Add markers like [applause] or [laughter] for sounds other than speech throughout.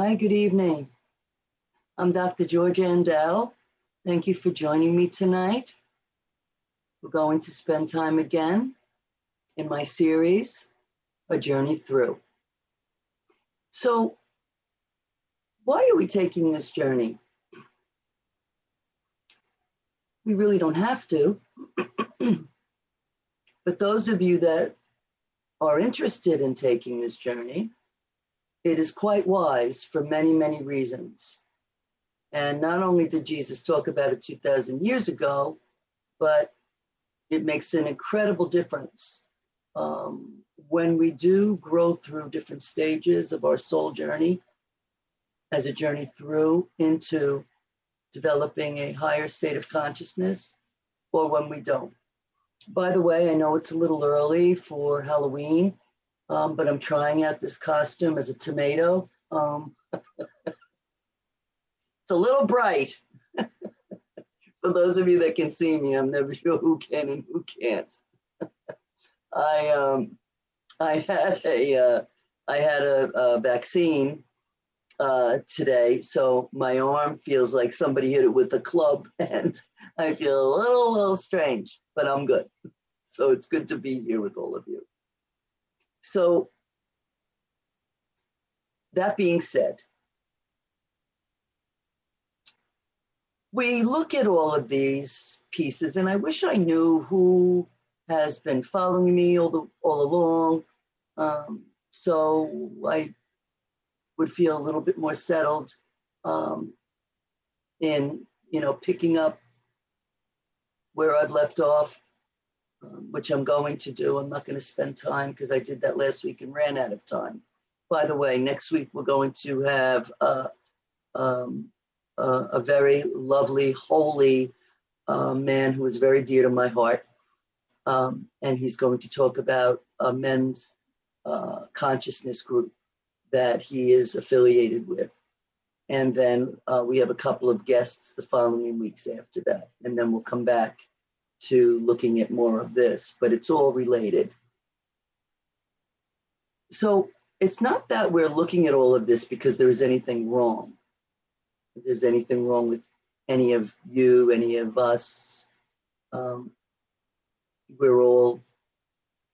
Hi, good evening. I'm Dr. Georgia Andel. Thank you for joining me tonight. We're going to spend time again in my series, A Journey Through. So, why are we taking this journey? We really don't have to. [clears throat] but those of you that are interested in taking this journey, it is quite wise for many, many reasons. And not only did Jesus talk about it 2,000 years ago, but it makes an incredible difference um, when we do grow through different stages of our soul journey as a journey through into developing a higher state of consciousness or when we don't. By the way, I know it's a little early for Halloween, um, but I'm trying out this costume as a tomato. Um, [laughs] it's a little bright. [laughs] for those of you that can see me, I'm never sure who can and who can't. [laughs] I um, I had a uh, I had a, a vaccine uh, today, so my arm feels like somebody hit it with a club, and I feel a little little strange, but I'm good. So it's good to be here with all of you. So that being said, we look at all of these pieces, and I wish I knew who has been following me all the all along, um, so I would feel a little bit more settled um, in you know picking up where I've left off, um, which I'm going to do. I'm not going to spend time because I did that last week and ran out of time. By the way, next week we're going to have. Uh, um, a very lovely, holy uh, man who is very dear to my heart. Um, and he's going to talk about a men's uh, consciousness group that he is affiliated with. And then uh, we have a couple of guests the following weeks after that. And then we'll come back to looking at more of this, but it's all related. So it's not that we're looking at all of this because there is anything wrong if there's anything wrong with any of you, any of us. Um, we're all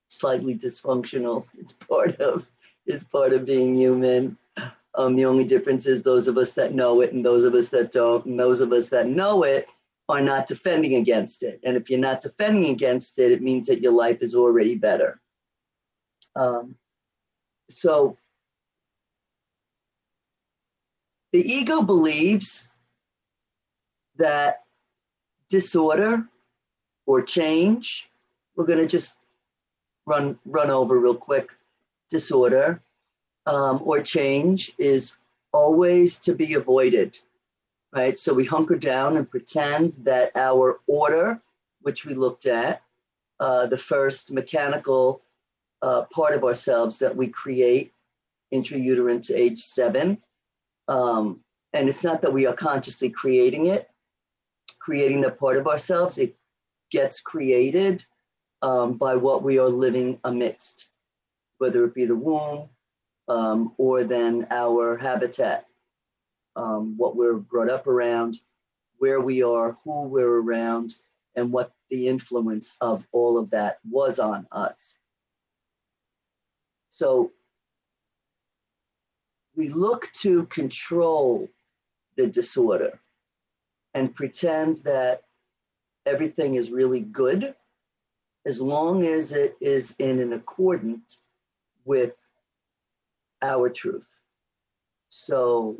slightly dysfunctional. It's part of it's part of being human. Um, the only difference is those of us that know it and those of us that don't, and those of us that know it are not defending against it. And if you're not defending against it, it means that your life is already better. Um, so The ego believes that disorder or change, we're going to just run run over real quick. Disorder um, or change is always to be avoided, right? So we hunker down and pretend that our order, which we looked at, uh, the first mechanical uh, part of ourselves that we create intrauterine to age seven, um, and it's not that we are consciously creating it, creating that part of ourselves. It gets created um, by what we are living amidst, whether it be the womb um, or then our habitat, um, what we're brought up around, where we are, who we're around, and what the influence of all of that was on us. So we look to control the disorder and pretend that everything is really good as long as it is in an accordance with our truth. So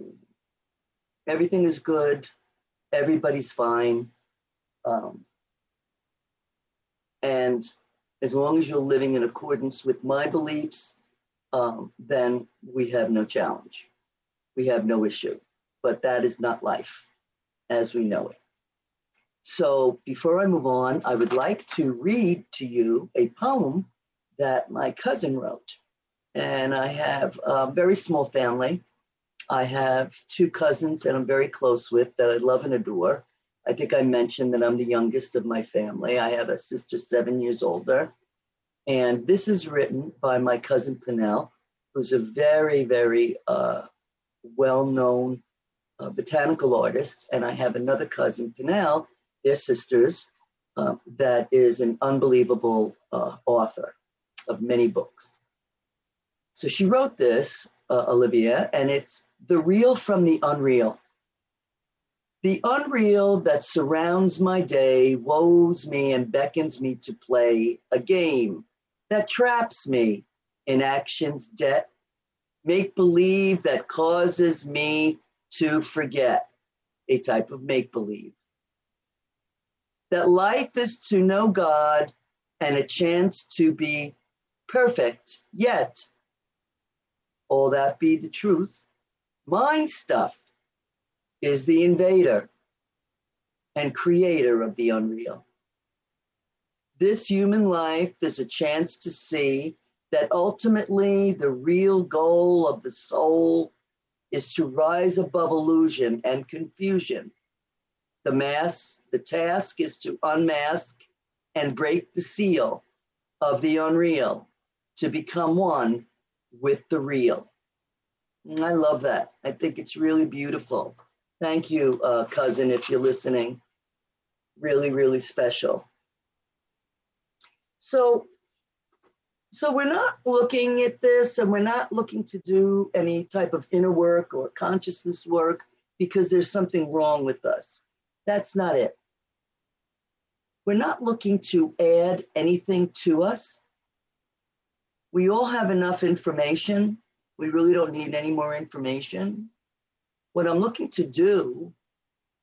everything is good, everybody's fine. Um, and as long as you're living in accordance with my beliefs um, then we have no challenge. We have no issue. But that is not life as we know it. So before I move on, I would like to read to you a poem that my cousin wrote. And I have a very small family. I have two cousins that I'm very close with that I love and adore. I think I mentioned that I'm the youngest of my family. I have a sister seven years older and this is written by my cousin Pinnell, who's a very, very uh, well known uh, botanical artist, and I have another cousin, Pinnell, they're sisters, uh, that is an unbelievable uh, author of many books. So she wrote this, uh, Olivia, and it's The Real from the Unreal. The unreal that surrounds my day woes me and beckons me to play a game that traps me in action's debt, make believe that causes me to forget, a type of make believe. That life is to know God and a chance to be perfect, yet, all that be the truth, mind stuff is the invader and creator of the unreal. This human life is a chance to see that ultimately the real goal of the soul is to rise above illusion and confusion. The mass, the task is to unmask and break the seal of the unreal to become one with the real. And I love that. I think it's really beautiful. Thank you, uh, cousin, if you're listening. Really, really special. So, so we're not looking at this and we're not looking to do any type of inner work or consciousness work because there's something wrong with us. That's not it. We're not looking to add anything to us. We all have enough information. We really don't need any more information. What I'm looking to do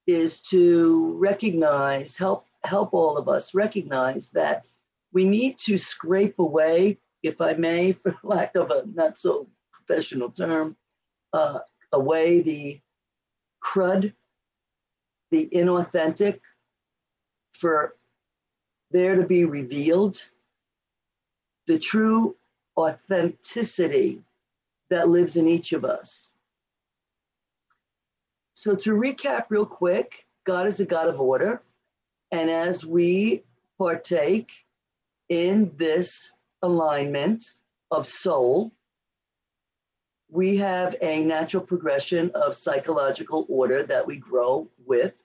is to recognize, help help all of us recognize that we need to scrape away, if I may, [laughs] for lack of a not so professional term, uh, away the crud, the inauthentic, for there to be revealed the true authenticity that lives in each of us. So, to recap real quick, God is a God of order. And as we partake in this alignment of soul, we have a natural progression of psychological order that we grow with,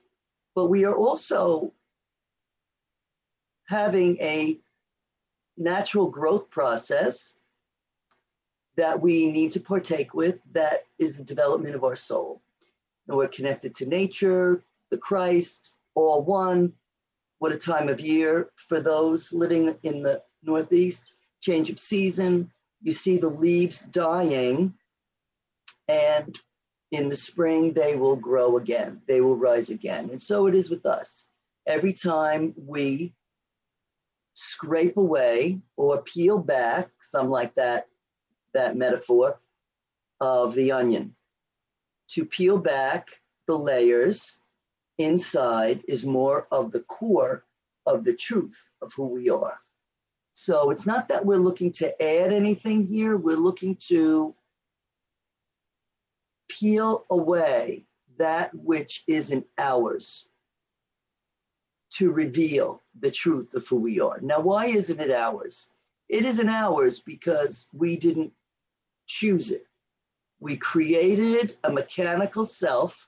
but we are also having a natural growth process that we need to partake with that is the development of our soul and we're connected to nature, the Christ, all one. What a time of year for those living in the Northeast. Change of season. You see the leaves dying, and in the spring they will grow again. They will rise again. And so it is with us. Every time we scrape away or peel back, some like that, that metaphor of the onion to peel back the layers inside is more of the core of the truth of who we are. So it's not that we're looking to add anything here, we're looking to peel away that which isn't ours to reveal the truth of who we are. Now, why isn't it ours? It isn't ours because we didn't choose it we created a mechanical self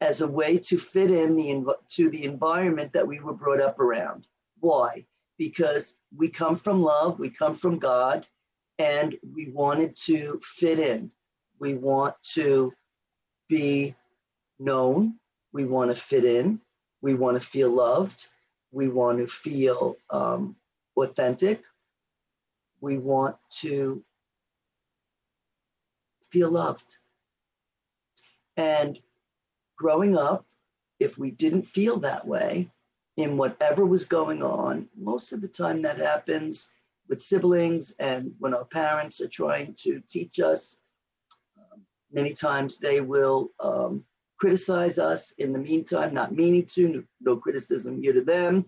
as a way to fit in the to the environment that we were brought up around. Why? Because we come from love, we come from God, and we wanted to fit in. We want to be known. We want to fit in. We want to feel loved. We want to feel um, authentic. We want to feel loved. And growing up, if we didn't feel that way in whatever was going on, most of the time that happens with siblings and when our parents are trying to teach us. Um, many times they will um, criticize us in the meantime, not meaning to, no, no criticism here to them.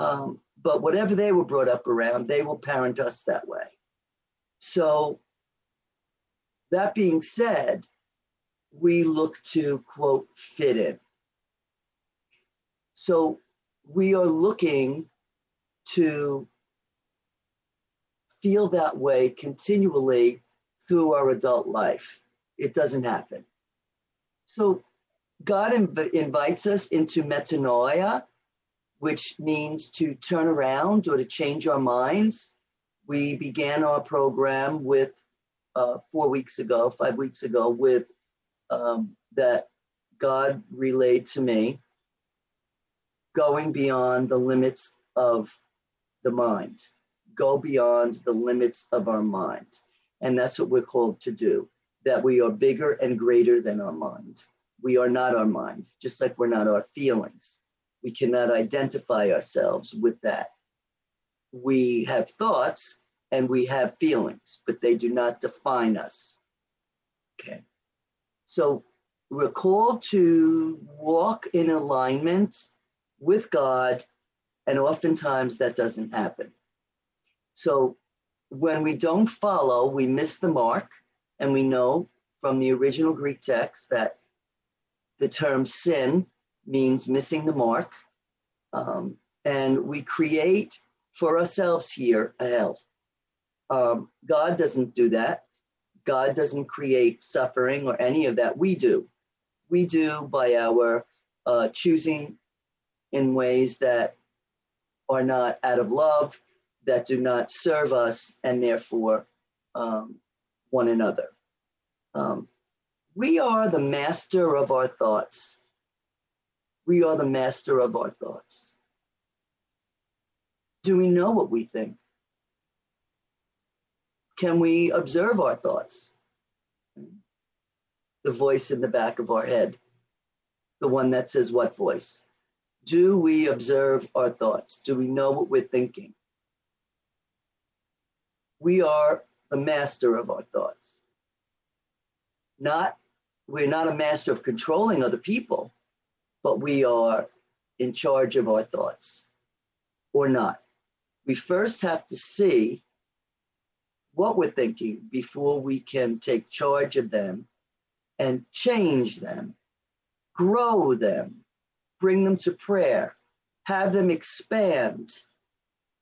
Um, but whatever they were brought up around, they will parent us that way. So that being said, we look to, quote, fit in. So we are looking to feel that way continually through our adult life. It doesn't happen. So God inv- invites us into metanoia, which means to turn around or to change our minds. We began our program with uh, four weeks ago, five weeks ago, with um, that God relayed to me going beyond the limits of the mind, go beyond the limits of our mind. And that's what we're called to do, that we are bigger and greater than our mind. We are not our mind, just like we're not our feelings. We cannot identify ourselves with that. We have thoughts and we have feelings, but they do not define us. Okay. So we're called to walk in alignment with God, and oftentimes that doesn't happen. So when we don't follow, we miss the mark, and we know from the original Greek text that the term sin means missing the mark. Um, and we create for ourselves here a hell. Um, God doesn't do that. God doesn't create suffering or any of that. We do. We do by our uh, choosing in ways that are not out of love, that do not serve us, and therefore um, one another. Um, we are the master of our thoughts. We are the master of our thoughts. Do we know what we think? Can we observe our thoughts? The voice in the back of our head, the one that says, What voice? Do we observe our thoughts? Do we know what we're thinking? We are the master of our thoughts. Not we're not a master of controlling other people, but we are in charge of our thoughts or not. We first have to see what we're thinking before we can take charge of them and change them, grow them, bring them to prayer, have them expand,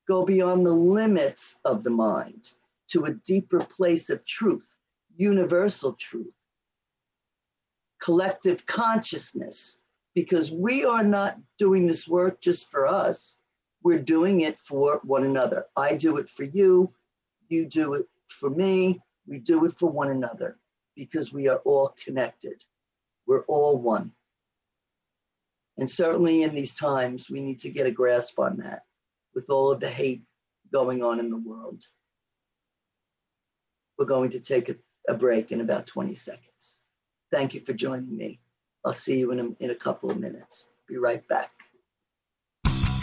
go beyond the limits of the mind to a deeper place of truth, universal truth collective consciousness because we are not doing this work just for us. We're doing it for one another. I do it for you. You do it for me. We do it for one another because we are all connected. We're all one. And certainly in these times, we need to get a grasp on that with all of the hate going on in the world. We're going to take a, a break in about 20 seconds. Thank you for joining me. I'll see you in a, in a couple of minutes. Be right back.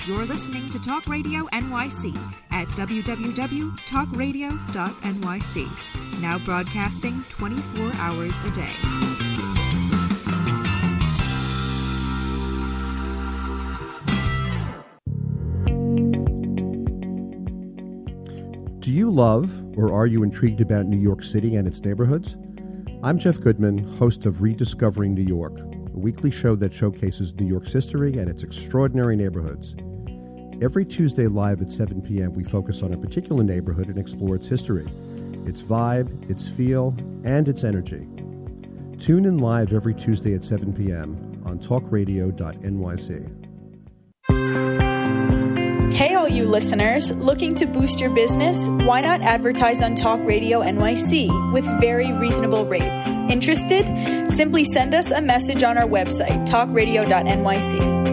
You're listening to Talk Radio NYC at www.talkradio.nyc. Now broadcasting 24 hours a day. Do you love or are you intrigued about New York City and its neighborhoods? I'm Jeff Goodman, host of Rediscovering New York, a weekly show that showcases New York's history and its extraordinary neighborhoods. Every Tuesday live at 7 p.m., we focus on a particular neighborhood and explore its history, its vibe, its feel, and its energy. Tune in live every Tuesday at 7 p.m. on talkradio.nyc. Hey, all you listeners, looking to boost your business? Why not advertise on Talk Radio NYC with very reasonable rates? Interested? Simply send us a message on our website, talkradio.nyc.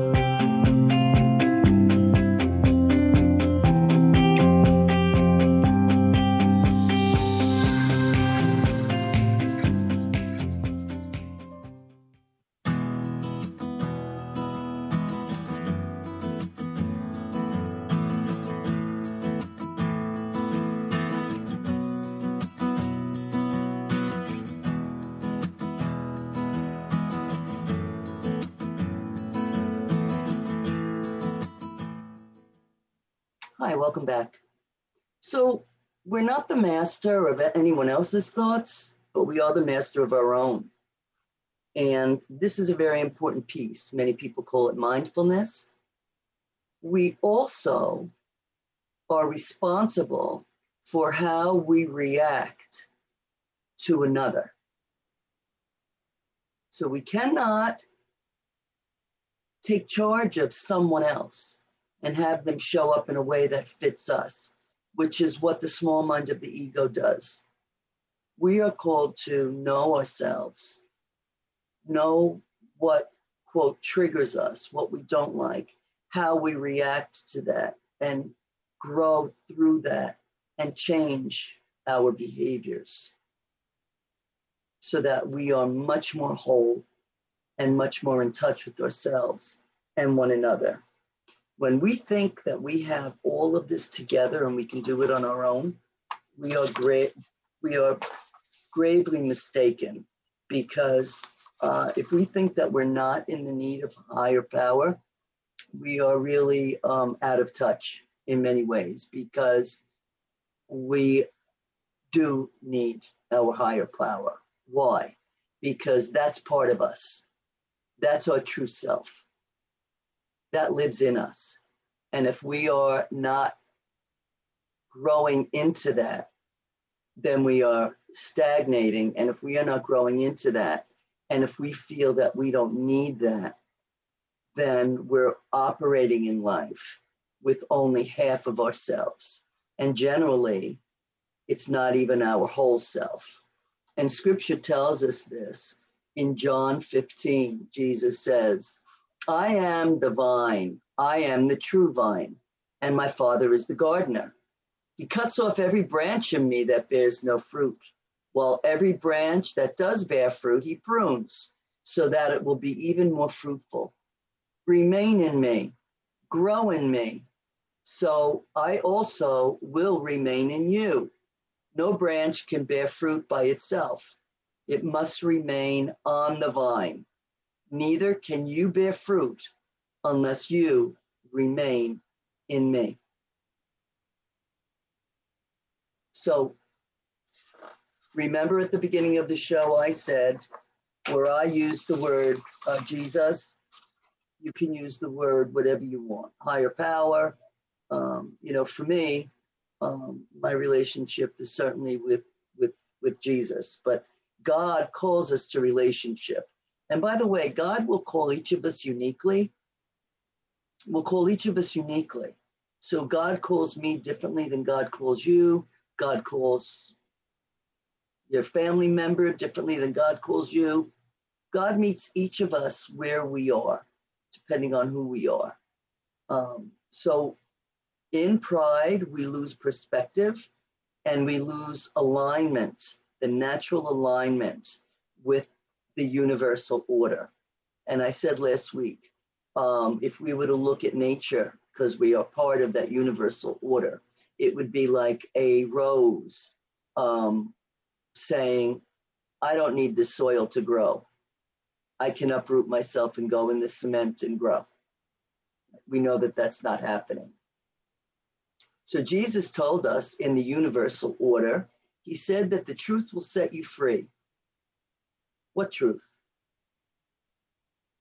So, we're not the master of anyone else's thoughts, but we are the master of our own. And this is a very important piece. Many people call it mindfulness. We also are responsible for how we react to another. So we cannot take charge of someone else and have them show up in a way that fits us, which is what the small mind of the ego does. We are called to know ourselves, know what, quote, triggers us, what we don't like, how we react to that, and grow through that and change our behaviors so that we are much more whole and much more in touch with ourselves and one another. When we think that we have all of this together and we can do it on our own, we are great. We are gravely mistaken because uh, if we think that we're not in the need of higher power, we are really um, out of touch in many ways because we do need our higher power. Why? Because that's part of us. That's our true self. That lives in us. And if we are not growing into that, then we are stagnating. And if we are not growing into that, and if we feel that we don't need that, then we're operating in life with only half of ourselves. And generally, it's not even our whole self. And scripture tells us this. In John 15, Jesus says, I am the vine, I am the true vine, and my Father is the gardener. He cuts off every branch in me that bears no fruit, while every branch that does bear fruit, he prunes, so that it will be even more fruitful. Remain in me, grow in me, so I also will remain in you. No branch can bear fruit by itself, it must remain on the vine. Neither can you bear fruit unless you remain in me. So remember at the beginning of the show, I said, where I used the word Jesus, you can use the word whatever you want higher power. Um, you know, for me, um, my relationship is certainly with with with Jesus, but God calls us to relationship. And by the way, God will call each of us uniquely. Will call each of us uniquely. So God calls me differently than God calls you. God calls your family member differently than God calls you. God meets each of us where we are, depending on who we are. Um, so in pride, we lose perspective and we lose alignment, the natural alignment with the universal order. And I said last week, um, if we were to look at nature, because we are part of that universal order, it would be like a rose um, saying, I don't need the soil to grow. I can uproot myself and go in the cement and grow. We know that that's not happening. So Jesus told us in the universal order, he said that the truth will set you free. What truth?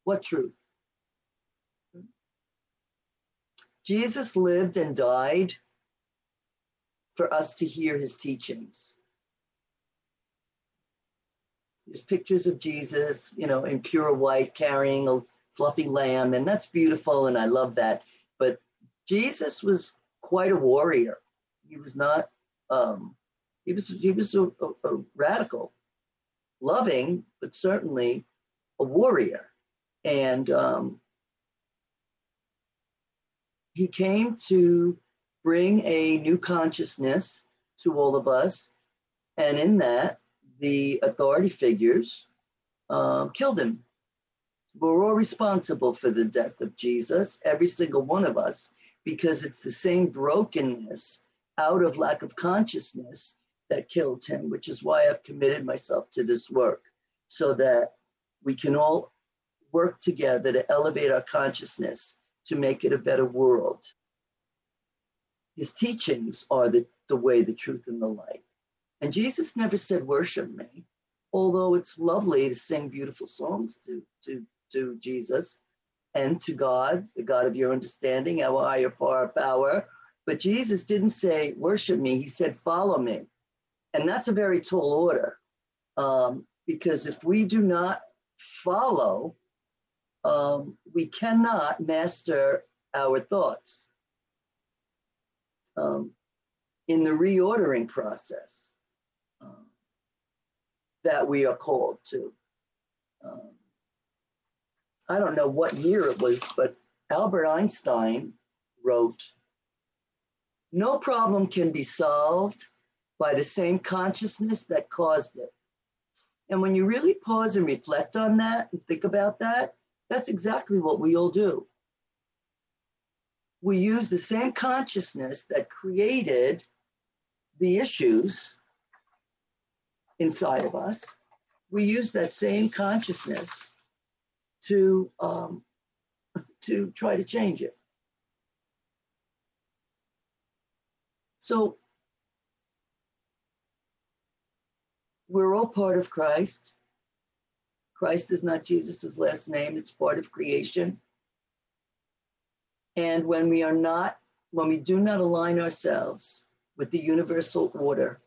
What truth? Jesus lived and died for us to hear his teachings. There's pictures of Jesus, you know, in pure white carrying a fluffy lamb, and that's beautiful, and I love that. But Jesus was quite a warrior. He was not. Um, he was he was a, a, a radical, loving, but certainly a warrior, and um, he came to bring a new consciousness to all of us, and in that, the authority figures uh, killed him. We're all responsible for the death of Jesus, every single one of us because it's the same brokenness out of lack of consciousness that killed him, which is why I've committed myself to this work so that we can all work together to elevate our consciousness to make it a better world. his teachings are the, the way, the truth, and the light. And Jesus never said, worship me, although it's lovely to sing beautiful songs to, to, to Jesus and to God, the God of your understanding, our higher power. But Jesus didn't say, worship me. He said, follow me. And that's a very tall order. Um, because if we do not follow, um, we cannot master our thoughts. Um, in the reordering process um, that we are called to. Um, I don't know what year it was, but Albert Einstein wrote, No problem can be solved by the same consciousness that caused it. And when you really pause and reflect on that and think about that, that's exactly what we all do. We use the same consciousness that created the issues inside of us. We use that same consciousness to um, [laughs] to try to change it. So we're all part of Christ. Christ is not Jesus's last name, it's part of creation. And when we are not, when we do not align ourselves with the universal order,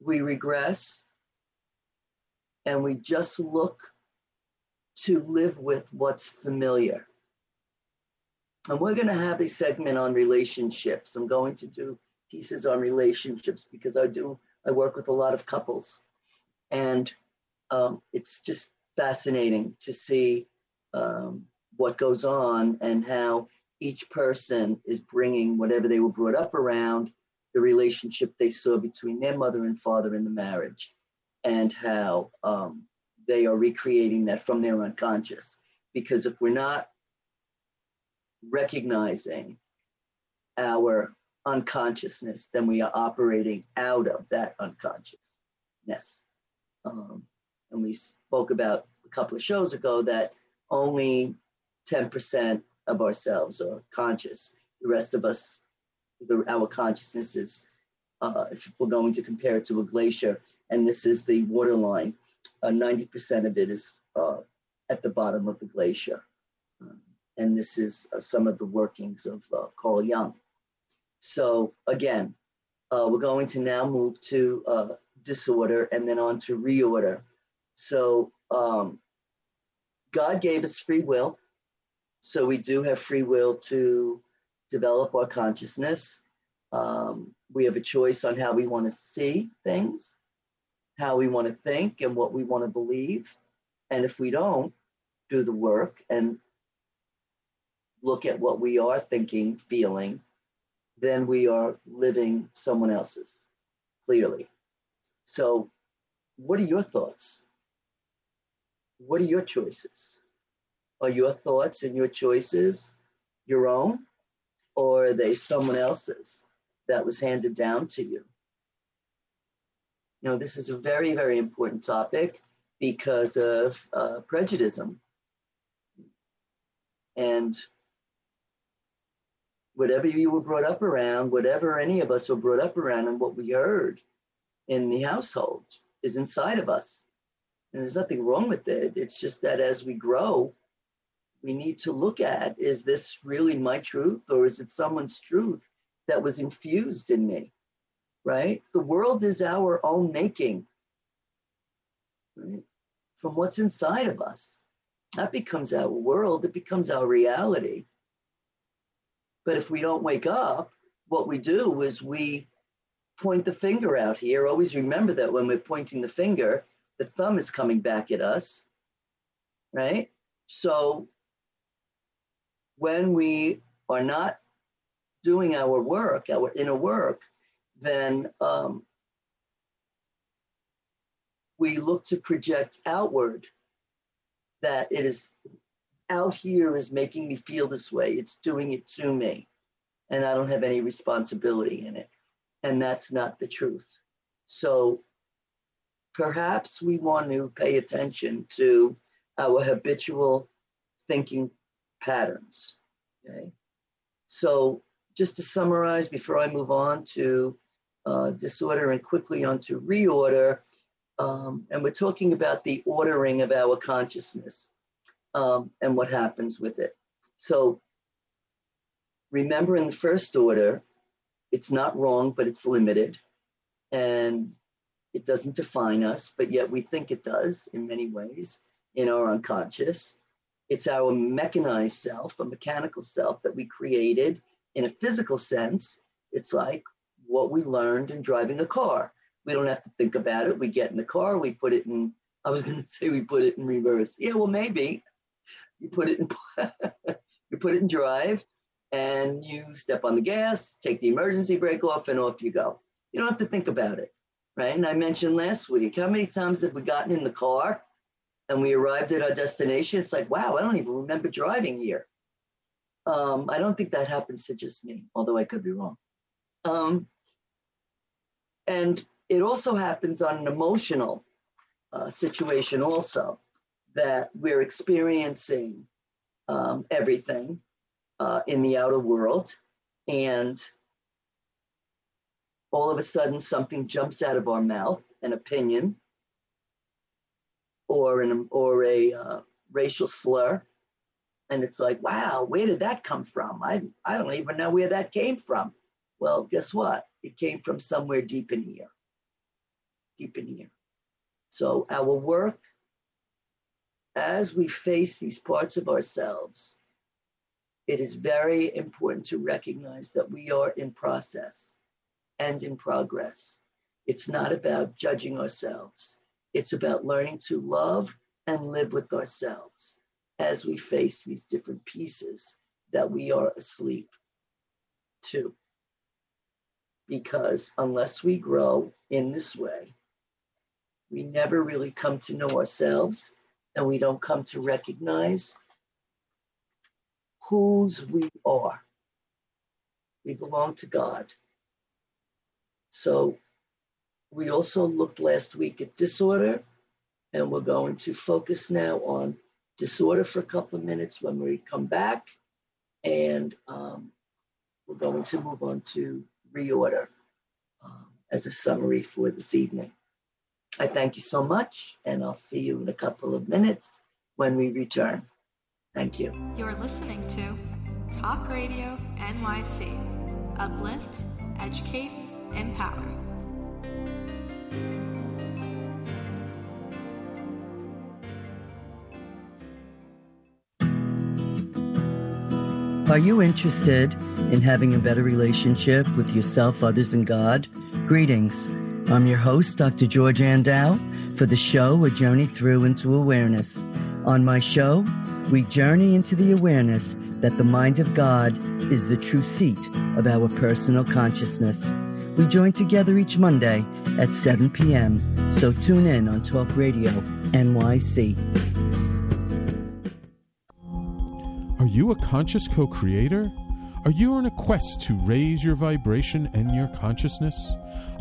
we regress and we just look to live with what's familiar. And we're going to have a segment on relationships. I'm going to do pieces on relationships because I do I work with a lot of couples, and um, it's just fascinating to see um, what goes on and how each person is bringing whatever they were brought up around, the relationship they saw between their mother and father in the marriage, and how um, they are recreating that from their unconscious. Because if we're not recognizing our unconsciousness, then we are operating out of that unconsciousness. Um, and we spoke about a couple of shows ago that only 10% of ourselves are conscious. The rest of us, the, our consciousness is, uh, if we're going to compare it to a glacier, and this is the waterline, uh, 90% of it is uh, at the bottom of the glacier. Um, and this is uh, some of the workings of uh, Carl Jung. So again, uh, we're going to now move to uh, disorder and then on to reorder. So um, God gave us free will. So we do have free will to develop our consciousness. Um, we have a choice on how we want to see things, how we want to think, and what we want to believe. And if we don't do the work and look at what we are thinking, feeling, then we are living someone else's, clearly. So, what are your thoughts? What are your choices? Are your thoughts and your choices your own, or are they someone else's that was handed down to you? Know, this is a very, very important topic because of uh, prejudice. And whatever you were brought up around, whatever any of us were brought up around, and what we heard in the household is inside of us. And there's nothing wrong with it. It's just that as we grow, we need to look at is this really my truth or is it someone's truth that was infused in me? Right? The world is our own making. Right? From what's inside of us. That becomes our world, it becomes our reality. But if we don't wake up, what we do is we point the finger out here. Always remember that when we're pointing the finger, the thumb is coming back at us, right? So when we are not doing our work, our inner work, then um, we look to project outward that it is out here is making me feel this way. It's doing it to me. And I don't have any responsibility in it. And that's not the truth. So perhaps we want to pay attention to our habitual thinking patterns. Okay. So just to summarize before I move on to uh, disorder and quickly onto reorder, um, and we're talking about the ordering of our consciousness um, and what happens with it. So remember in the first order, it's not wrong, but it's limited. And it doesn't define us, but yet we think it does in many ways in our unconscious. It's our mechanized self, a mechanical self that we created in a physical sense. It's like what we learned in driving a car. We don't have to think about it. We get in the car, we put it in, I was going [laughs] to say we put it in reverse. Yeah, well, maybe. You put it in, [laughs] you put it in drive and you step on the gas, take the emergency brake off, and off you go. You don't have to think about it, right? And I mentioned last week, how many times have we gotten in the car and we arrived at our destination? It's like, wow, I don't even remember driving here. Um, I don't think that happens to just me, although I could be wrong. Um, and it also happens on an emotional uh, situation, also, that we're experiencing um, everything uh, in the outer world. And all of a sudden, something jumps out of our mouth an opinion or, an, or a uh, racial slur. And it's like, wow, where did that come from? I, I don't even know where that came from. Well, guess what? It came from somewhere deep in here. Deep in here. So, our work as we face these parts of ourselves it is very important to recognize that we are in process and in progress. It's not about judging ourselves, it's about learning to love and live with ourselves as we face these different pieces that we are asleep to. Because unless we grow in this way, we never really come to know ourselves and we don't come to recognize whose we are. We belong to God. So we also looked last week at disorder, and we're going to focus now on disorder for a couple of minutes when we come back. And um, we're going to move on to reorder um, as a summary for this evening. I thank you so much, and I'll see you in a couple of minutes when we return. Thank you. You're listening to Talk Radio NYC. Uplift, educate, empower. Are you interested in having a better relationship with yourself, others, and God? Greetings. I'm your host, Dr. George Andow, for the show A Journey Through into Awareness. On my show, we journey into the awareness that the mind of God is the true seat of our personal consciousness. We join together each Monday at 7 p.m., so tune in on Talk Radio NYC. Are you a conscious co creator? Are you on a quest to raise your vibration and your consciousness?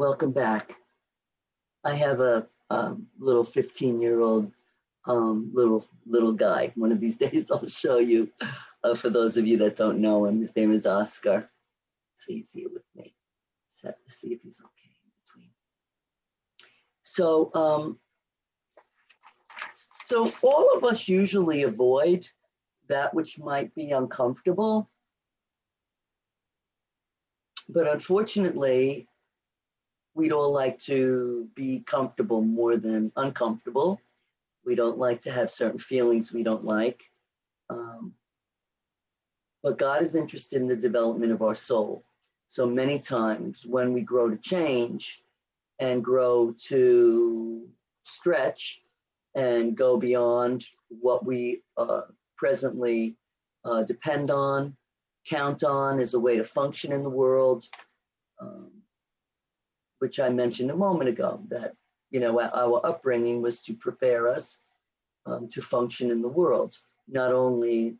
Welcome back. I have a little 15 year old um, little little guy. One of these [laughs] days I'll show you. Uh, for those of you that don't know him, his name is Oscar. So he's here with me. Just have to see if he's okay in between. So, um, so all of us usually avoid that which might be uncomfortable. But unfortunately, we'd all like to be comfortable more than uncomfortable. We don't like to have certain feelings we don't like. Um, but God is interested in the development of our soul. So many times when we grow to change and grow to stretch and go beyond what we uh, presently uh, depend on, count on as a way to function in the world, um, which I mentioned a moment ago, that you know our upbringing was to prepare us um, to function in the world, not only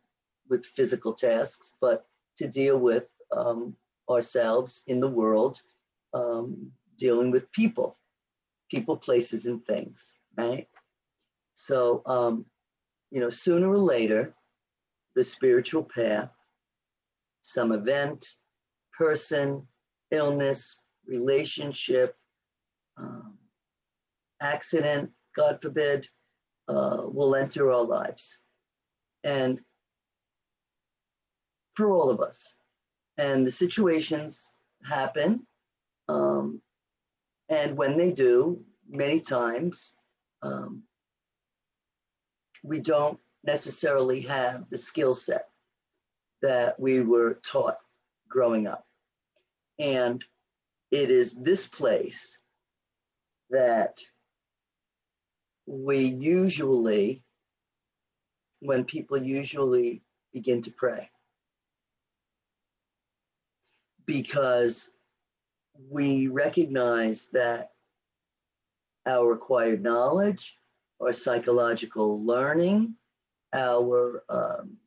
with physical tasks, but to deal with um, ourselves in the world, um, dealing with people, people, places, and things, right? So, um, you know, sooner or later, the spiritual path, some event, person, illness, relationship, um, accident, God forbid, uh, will enter our lives. And for all of us. And the situations happen. Um, and when they do, many times, um, we don't necessarily have the skill set that we were taught growing up. And it is this place that we usually, when people usually begin to pray, because we recognize that our acquired knowledge, our psychological learning, our um,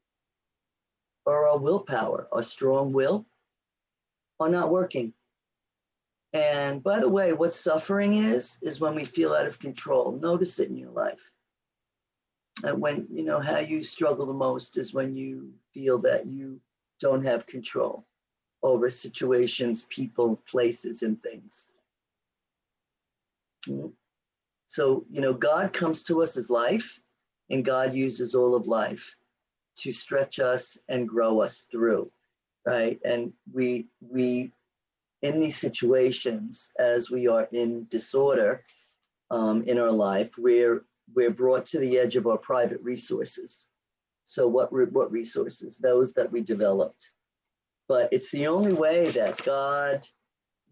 or our willpower, our strong will, are not working. And by the way, what suffering is, is when we feel out of control. Notice it in your life. And when, you know, how you struggle the most is when you feel that you don't have control over situations, people, places, and things. Mm. So, you know, God comes to us as life, and God uses all of life to stretch us and grow us through, right? And we, we, in these situations, as we are in disorder um, in our life, we're, we're brought to the edge of our private resources. So, what, what resources? Those that we developed but it's the only way that God,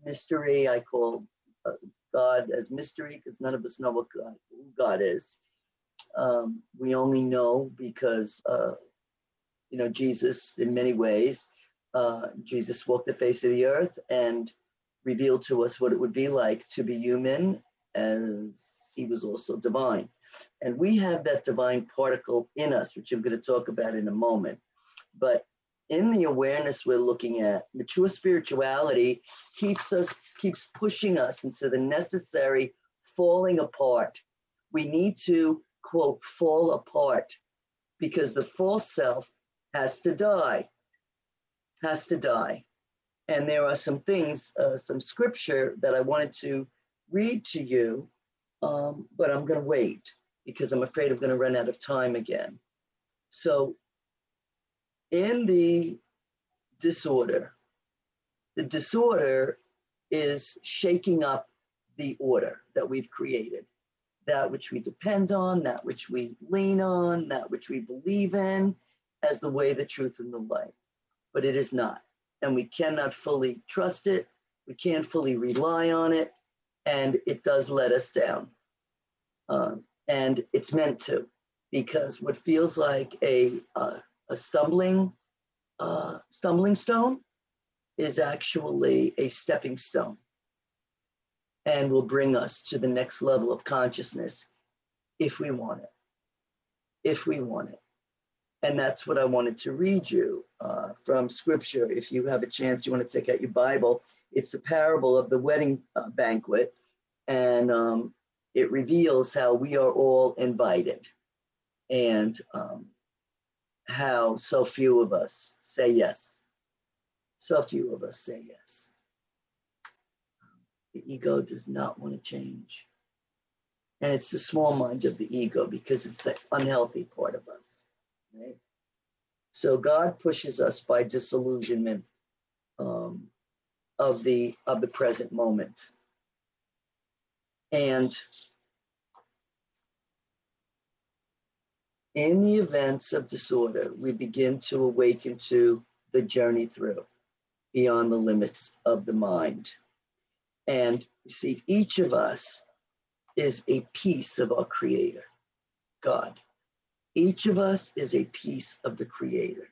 mystery, I call uh, God as mystery because none of us know what God, who God is. Um, we only know because, uh, you know, Jesus, in many ways, uh, Jesus walked the face of the earth and revealed to us what it would be like to be human as he was also divine. And we have that divine particle in us, which I'm going to talk about in a moment. But in the awareness we're looking at, mature spirituality keeps us, keeps pushing us into the necessary falling apart. We need to, quote, fall apart because the false self has to die, has to die. And there are some things, uh, some scripture that I wanted to read to you, um, but I'm going to wait because I'm afraid I'm going to run out of time again. So in the disorder, the disorder is shaking up the order that we've created, that which we depend on, that which we lean on, that which we believe in as the way, the truth, and the light. But it is not. And we cannot fully trust it. We can't fully rely on it. And it does let us down. Um, and it's meant to, because what feels like a uh, a stumbling uh, stumbling stone is actually a stepping stone and will bring us to the next level of consciousness if we want it. If we want it. And that's what I wanted to read you uh, from scripture. If you have a chance, you want to take out your Bible, it's the parable of the wedding uh, banquet. And um, it reveals how we are all invited and um, how so few of us say yes. So few of us say yes. The ego does not want to change. And it's the small mind of the ego because it's the unhealthy part of us. Right? So God pushes us by disillusionment um, of the of the present moment. And in the events of disorder, we begin to awaken to the journey through beyond the limits of the mind. And you see, each of us is a piece of our Creator, God. Each of us is a piece of the Creator.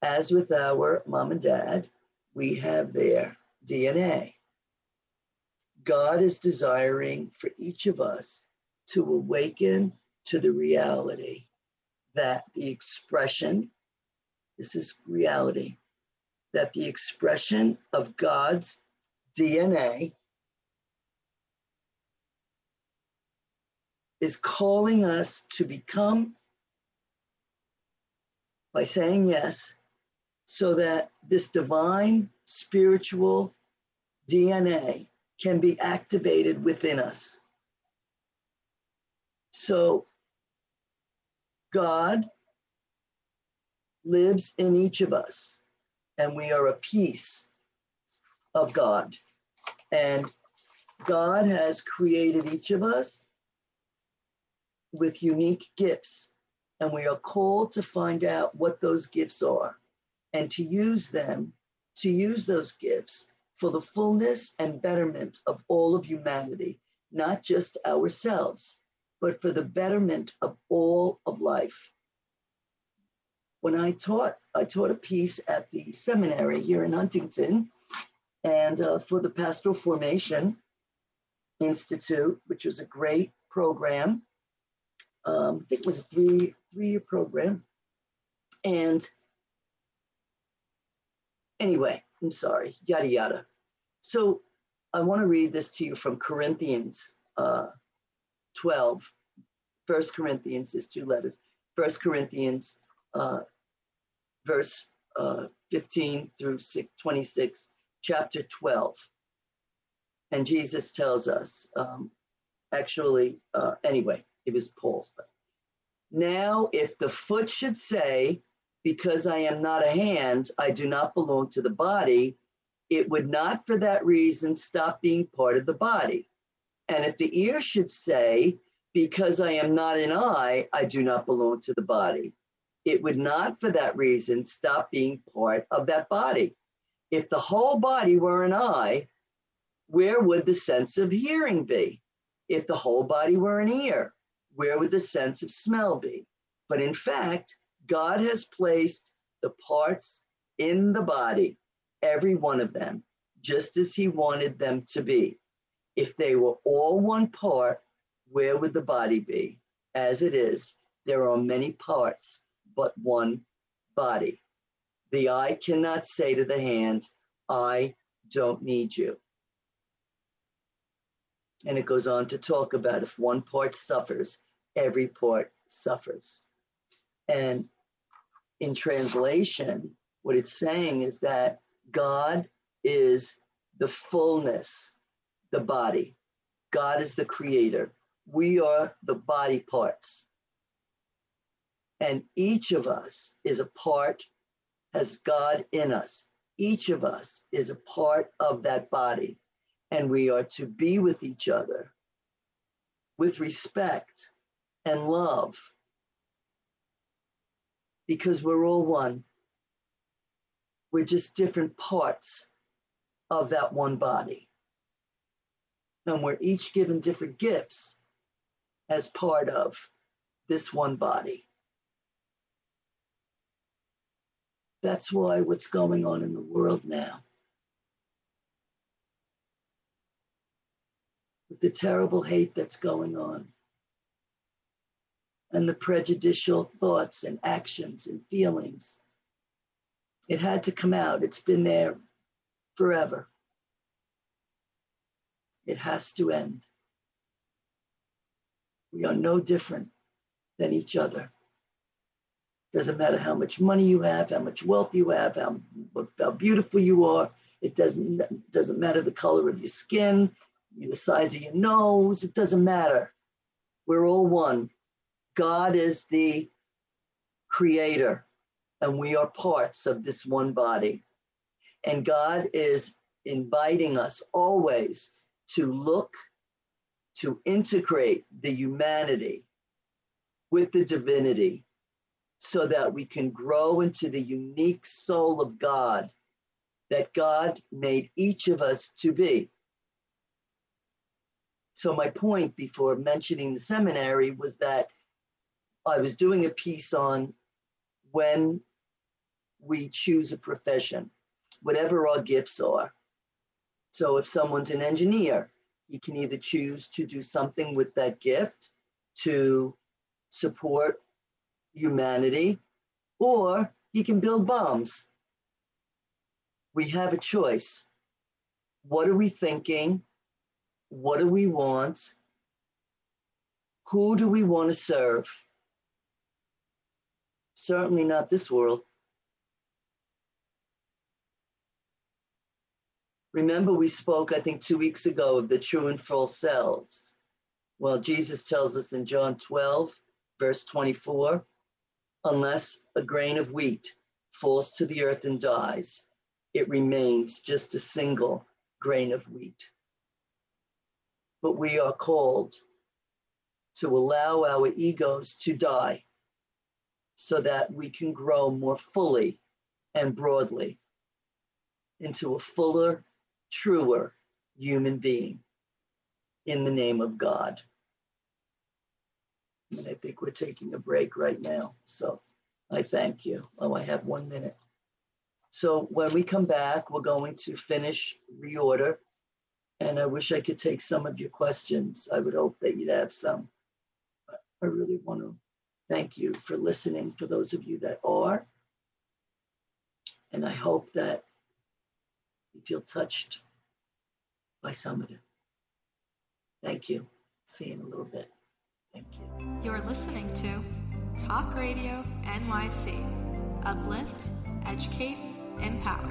As with our mom and dad, we have their DNA. God is desiring for each of us to awaken to the reality that the expression, this is reality, that the expression of God's DNA is calling us to become, by saying yes, so that this divine spiritual DNA can be activated within us. So, God lives in each of us, and we are a piece of God. And God has created each of us with unique gifts, and we are called to find out what those gifts are and to use them, to use those gifts for the fullness and betterment of all of humanity, not just ourselves, but for the betterment of all of life. When I taught, I taught a piece at the seminary here in Huntington, and uh, for the Pastoral Formation Institute, which was a great program um, I think it was a three three year program. And anyway, I'm sorry, yada yada. So I want to read this to you from Corinthians uh, 12. First Corinthians is two letters. First Corinthians, uh, verse uh, 15 through 26, chapter 12. And Jesus tells us, um, actually, uh, anyway, it was Paul. Now, if the foot should say, Because I am not a hand, I do not belong to the body, it would not for that reason stop being part of the body. And if the ear should say, Because I am not an eye, I do not belong to the body, it would not for that reason stop being part of that body. If the whole body were an eye, where would the sense of hearing be? If the whole body were an ear, where would the sense of smell be? But in fact, God has placed the parts in the body, every one of them, just as He wanted them to be. If they were all one part, where would the body be? As it is, there are many parts, but one body. The eye cannot say to the hand, I don't need you. And it goes on to talk about if one part suffers, every port suffers. And in translation, what it's saying is that God is the fullness, the body. God is the creator. We are the body parts. And each of us is a part, has God in us. Each of us is a part of that body. And we are to be with each other with respect and love because we're all one. We're just different parts of that one body. And we're each given different gifts as part of this one body. That's why what's going on in the world now, with the terrible hate that's going on, and the prejudicial thoughts and actions and feelings. It had to come out. It's been there forever. It has to end. We are no different than each other. Doesn't matter how much money you have, how much wealth you have, how, how beautiful you are. It doesn't, doesn't matter the color of your skin, the size of your nose. It doesn't matter. We're all one. God is the creator, and we are parts of this one body. And God is inviting us always to look, to integrate the humanity with the divinity so that we can grow into the unique soul of God that God made each of us to be. So, my point before mentioning the seminary was that I was doing a piece on when we choose a profession, whatever our gifts are. So, if someone's an engineer, he can either choose to do something with that gift to support humanity, or he can build bombs. We have a choice. What are we thinking? What do we want? Who do we want to serve? Certainly not this world. Remember, we spoke, I think, two weeks ago of the true and false selves. Well, Jesus tells us in John 12, verse 24 unless a grain of wheat falls to the earth and dies, it remains just a single grain of wheat. But we are called to allow our egos to die so that we can grow more fully and broadly into a fuller, truer human being in the name of God. And I think we're taking a break right now. So I thank you. Oh, I have one minute. So when we come back, we're going to finish reorder. And I wish I could take some of your questions. I would hope that you'd have some. I really want to thank you for listening, for those of you that are. And I hope that you feel touched by some of it. Thank you. See you in a little bit. Thank you. You're listening to Talk Radio NYC. Uplift, educate, empower.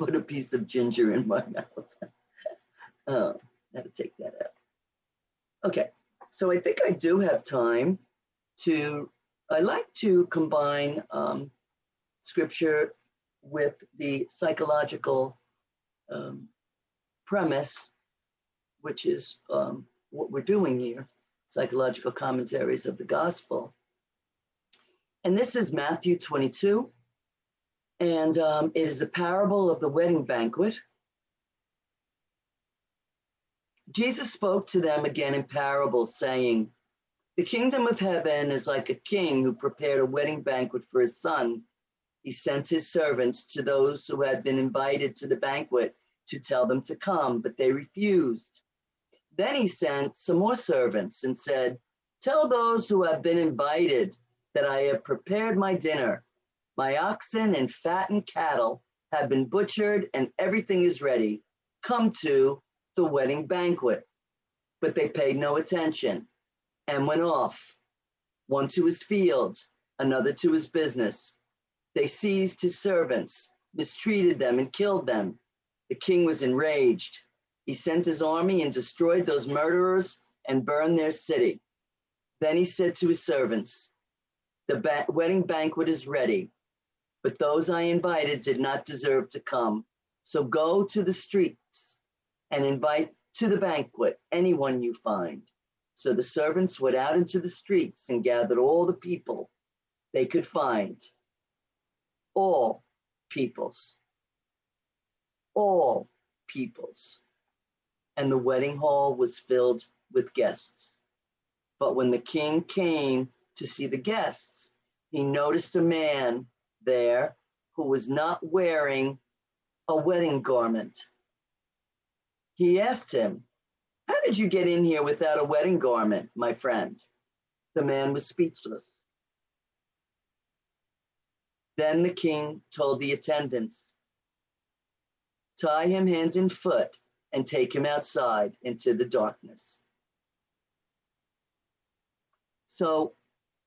Put a piece of ginger in my mouth. [laughs] oh, to take that out. Okay, so I think I do have time to, I like to combine um, scripture with the psychological um, premise, which is um, what we're doing here psychological commentaries of the gospel. And this is Matthew 22, and um, it is the parable of the wedding banquet. Jesus spoke to them again in parables, saying, The kingdom of heaven is like a king who prepared a wedding banquet for his son. He sent his servants to those who had been invited to the banquet to tell them to come, but they refused. Then he sent some more servants and said, Tell those who have been invited that I have prepared my dinner. My oxen and fattened cattle have been butchered and everything is ready. Come to the wedding banquet. But they paid no attention and went off, one to his fields, another to his business. They seized his servants, mistreated them, and killed them. The king was enraged. He sent his army and destroyed those murderers and burned their city. Then he said to his servants, The ba- wedding banquet is ready, but those I invited did not deserve to come. So go to the streets and invite to the banquet anyone you find. So the servants went out into the streets and gathered all the people they could find. All peoples. All peoples. And the wedding hall was filled with guests. But when the king came to see the guests, he noticed a man there who was not wearing a wedding garment. He asked him, How did you get in here without a wedding garment, my friend? The man was speechless. Then the king told the attendants, Tie him hands and foot and take him outside into the darkness. So,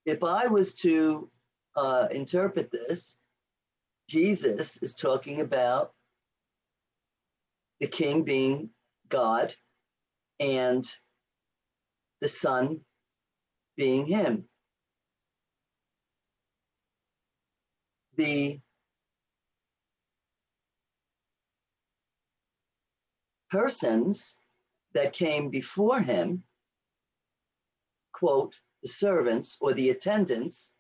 if I was to uh, interpret this, Jesus is talking about the king being God and the Son being Him. The persons that came before him, quote, the servants or the attendants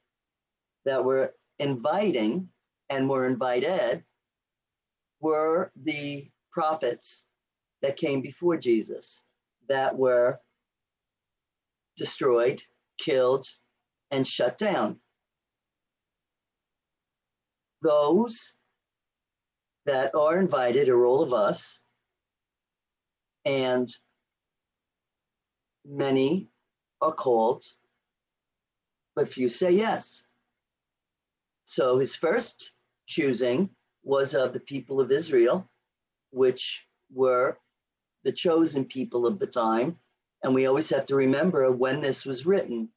that were inviting and were invited, were the prophets that came before Jesus that were destroyed, killed, and shut down. Those that are invited are all of us, and many are called, but few say yes. So his first choosing was of the people of Israel, which were the chosen people of the time. And we always have to remember when this was written,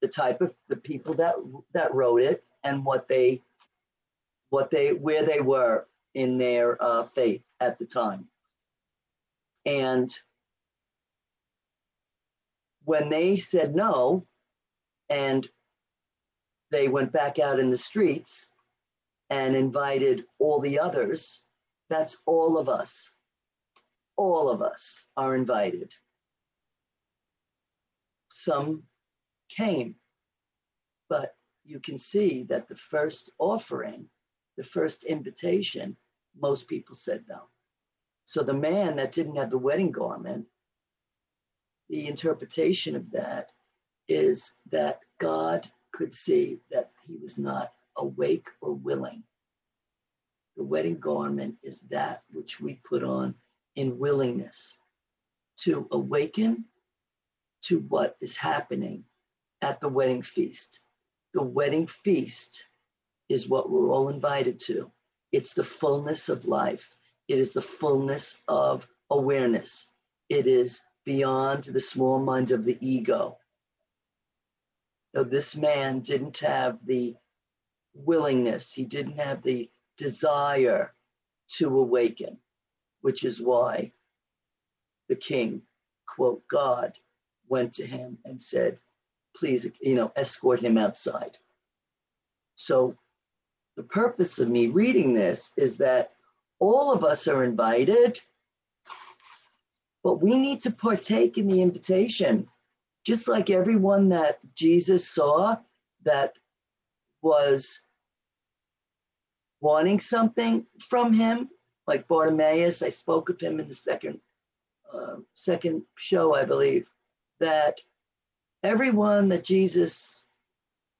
the type of the people that that wrote it and what they what they where they were in their uh, faith at the time. And when they said no, and they went back out in the streets and invited all the others, that's all of us. All of us are invited. Some came, but you can see that the first offering, the first invitation, most people said no. So the man that didn't have the wedding garment, the interpretation of that is that God could see that he was not awake or willing. The wedding garment is that which we put on in willingness to awaken to what is happening at the wedding feast. The wedding feast is what we're all invited to. It's the fullness of life. It is the fullness of awareness. It is beyond the small mind of the ego. Now, this man didn't have the willingness, he didn't have the desire to awaken, which is why the king, quote, God, went to him and said, please, you know, escort him outside. So the purpose of me reading this is that all of us are invited, but we need to partake in the invitation. Just like everyone that Jesus saw that was wanting something from him, like Bartimaeus, I spoke of him in the second uh, second show, I believe, that everyone that Jesus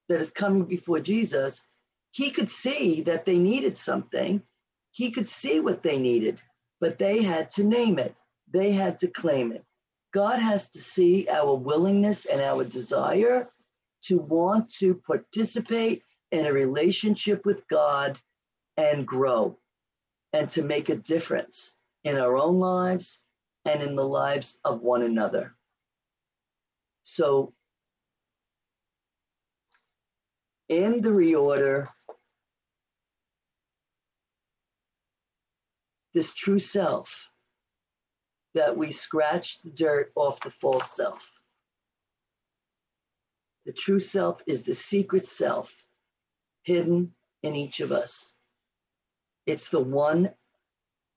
that is coming before Jesus, he could see that they needed something. He could see what they needed, but they had to name it. They had to claim it. God has to see our willingness and our desire to want to participate in a relationship with God and grow and to make a difference in our own lives and in the lives of one another. So, in the reorder, this true self that we scratch the dirt off the false self. The true self is the secret self hidden in each of us. It's the one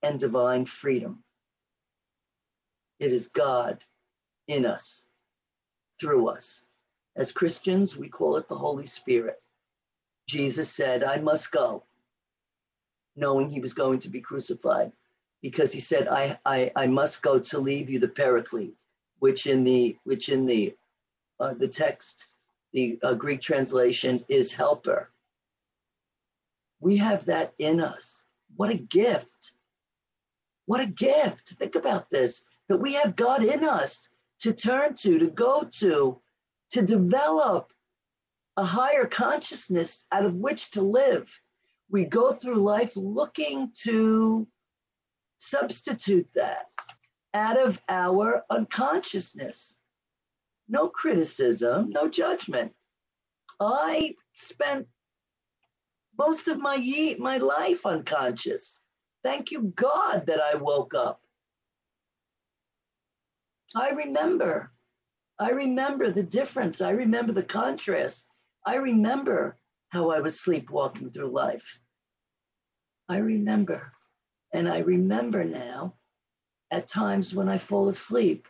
and divine freedom. It is God in us, through us. As Christians, we call it the Holy Spirit. Jesus said, I must go, knowing he was going to be crucified, because he said, I, I, I must go to leave you the paraclete, which in the which in the uh, the text, the uh, Greek translation is helper. We have that in us. What a gift. What a gift. Think about this that we have God in us to turn to, to go to, to develop a higher consciousness out of which to live. We go through life looking to substitute that out of our unconsciousness. No criticism, no judgment. I spent most of my ye- my life unconscious. Thank you, God, that I woke up. I remember. I remember the difference. I remember the contrast. I remember how I was sleepwalking through life. I remember. And I remember now at times when I fall asleep.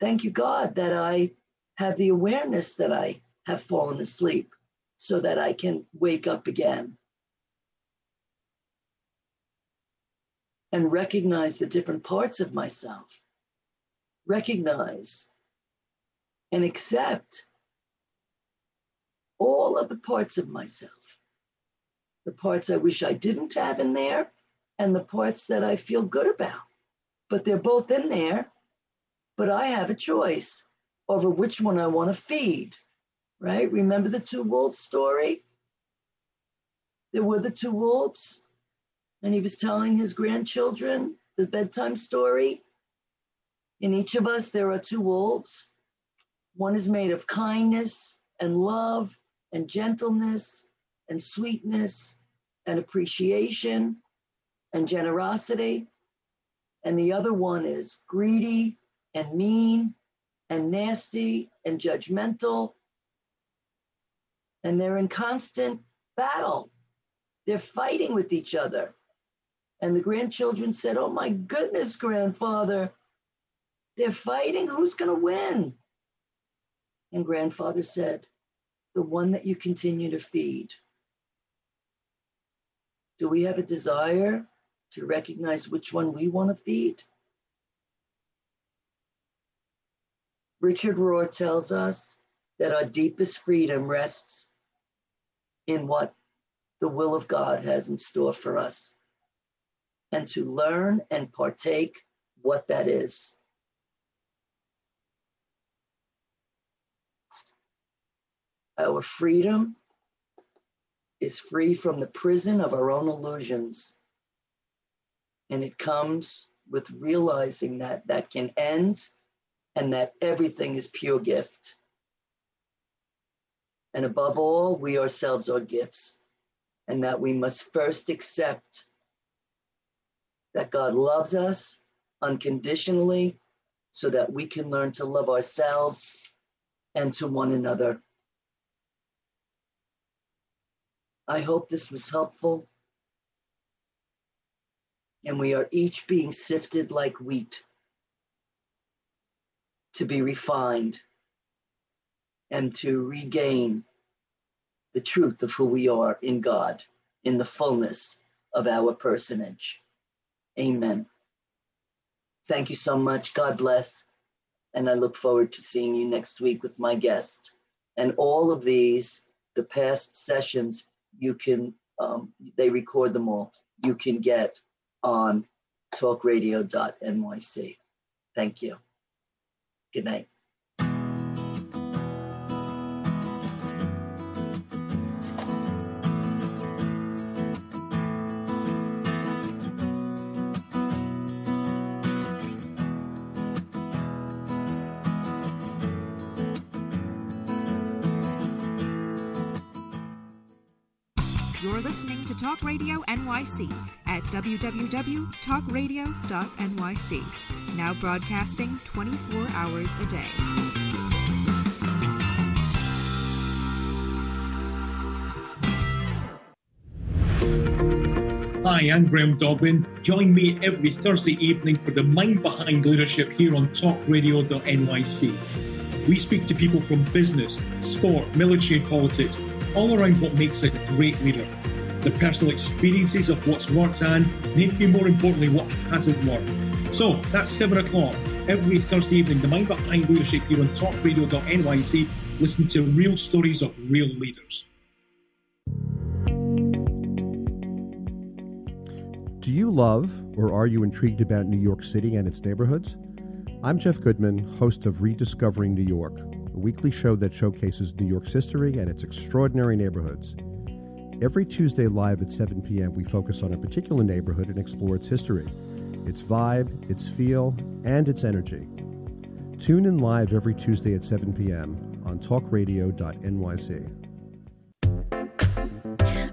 Thank you, God, that I have the awareness that I have fallen asleep so that I can wake up again. And recognize the different parts of myself. Recognize and accept all of the parts of myself. The parts I wish I didn't have in there, and the parts that I feel good about. But they're both in there, but I have a choice over which one I want to feed, right? Remember the two wolves story? There were the two wolves, and he was telling his grandchildren the bedtime story. In each of us, there are two wolves. One is made of kindness and love and gentleness and sweetness and appreciation and generosity. And the other one is greedy and mean and nasty and judgmental. And they're in constant battle. They're fighting with each other. And the grandchildren said, Oh my goodness, grandfather, they're fighting. Who's going to win? And grandfather said, The one that you continue to feed. Do we have a desire to recognize which one we want to feed? Richard Rohr tells us that our deepest freedom rests in what the will of God has in store for us and to learn and partake what that is. Our freedom is free from the prison of our own illusions. And it comes with realizing that that can end and that everything is pure gift. And above all, we ourselves are gifts, and that we must first accept that God loves us unconditionally so that we can learn to love ourselves and to one another. I hope this was helpful. And we are each being sifted like wheat to be refined and to regain the truth of who we are in God, in the fullness of our personage. Amen. Thank you so much. God bless. And I look forward to seeing you next week with my guest. And all of these, the past sessions, you can, um, they record them all. You can get on talkradio.nyc. Thank you. Good night. Listening to Talk Radio NYC at www.talkradio.nyc. Now broadcasting 24 hours a day. Hi, I'm Graham Dobbin. Join me every Thursday evening for the Mind Behind Leadership here on talkradio.nyc. We speak to people from business, sport, military, and politics, all around what makes a great leader. The personal experiences of what's worked and, maybe more importantly, what hasn't worked. So that's 7 o'clock every Thursday evening, the Mind Behind Leadership here on talkradio.nyc. Listen to real stories of real leaders. Do you love or are you intrigued about New York City and its neighborhoods? I'm Jeff Goodman, host of Rediscovering New York, a weekly show that showcases New York's history and its extraordinary neighborhoods. Every Tuesday live at 7 p.m., we focus on a particular neighborhood and explore its history, its vibe, its feel, and its energy. Tune in live every Tuesday at 7 p.m. on talkradio.nyc.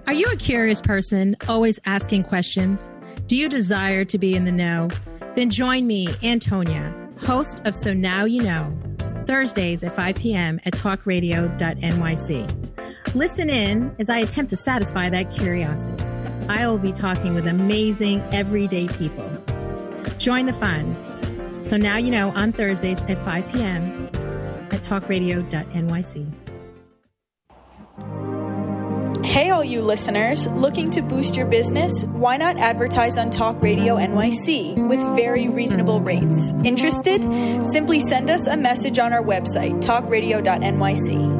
Are you a curious person, always asking questions? Do you desire to be in the know? Then join me, Antonia, host of So Now You Know, Thursdays at 5 p.m. at talkradio.nyc. Listen in as I attempt to satisfy that curiosity. I will be talking with amazing everyday people. Join the fun. So Now You Know on Thursdays at 5 p.m. at talkradio.nyc. Hey, all you listeners, looking to boost your business? Why not advertise on Talk Radio NYC with very reasonable rates? Interested? Simply send us a message on our website, talkradio.nyc.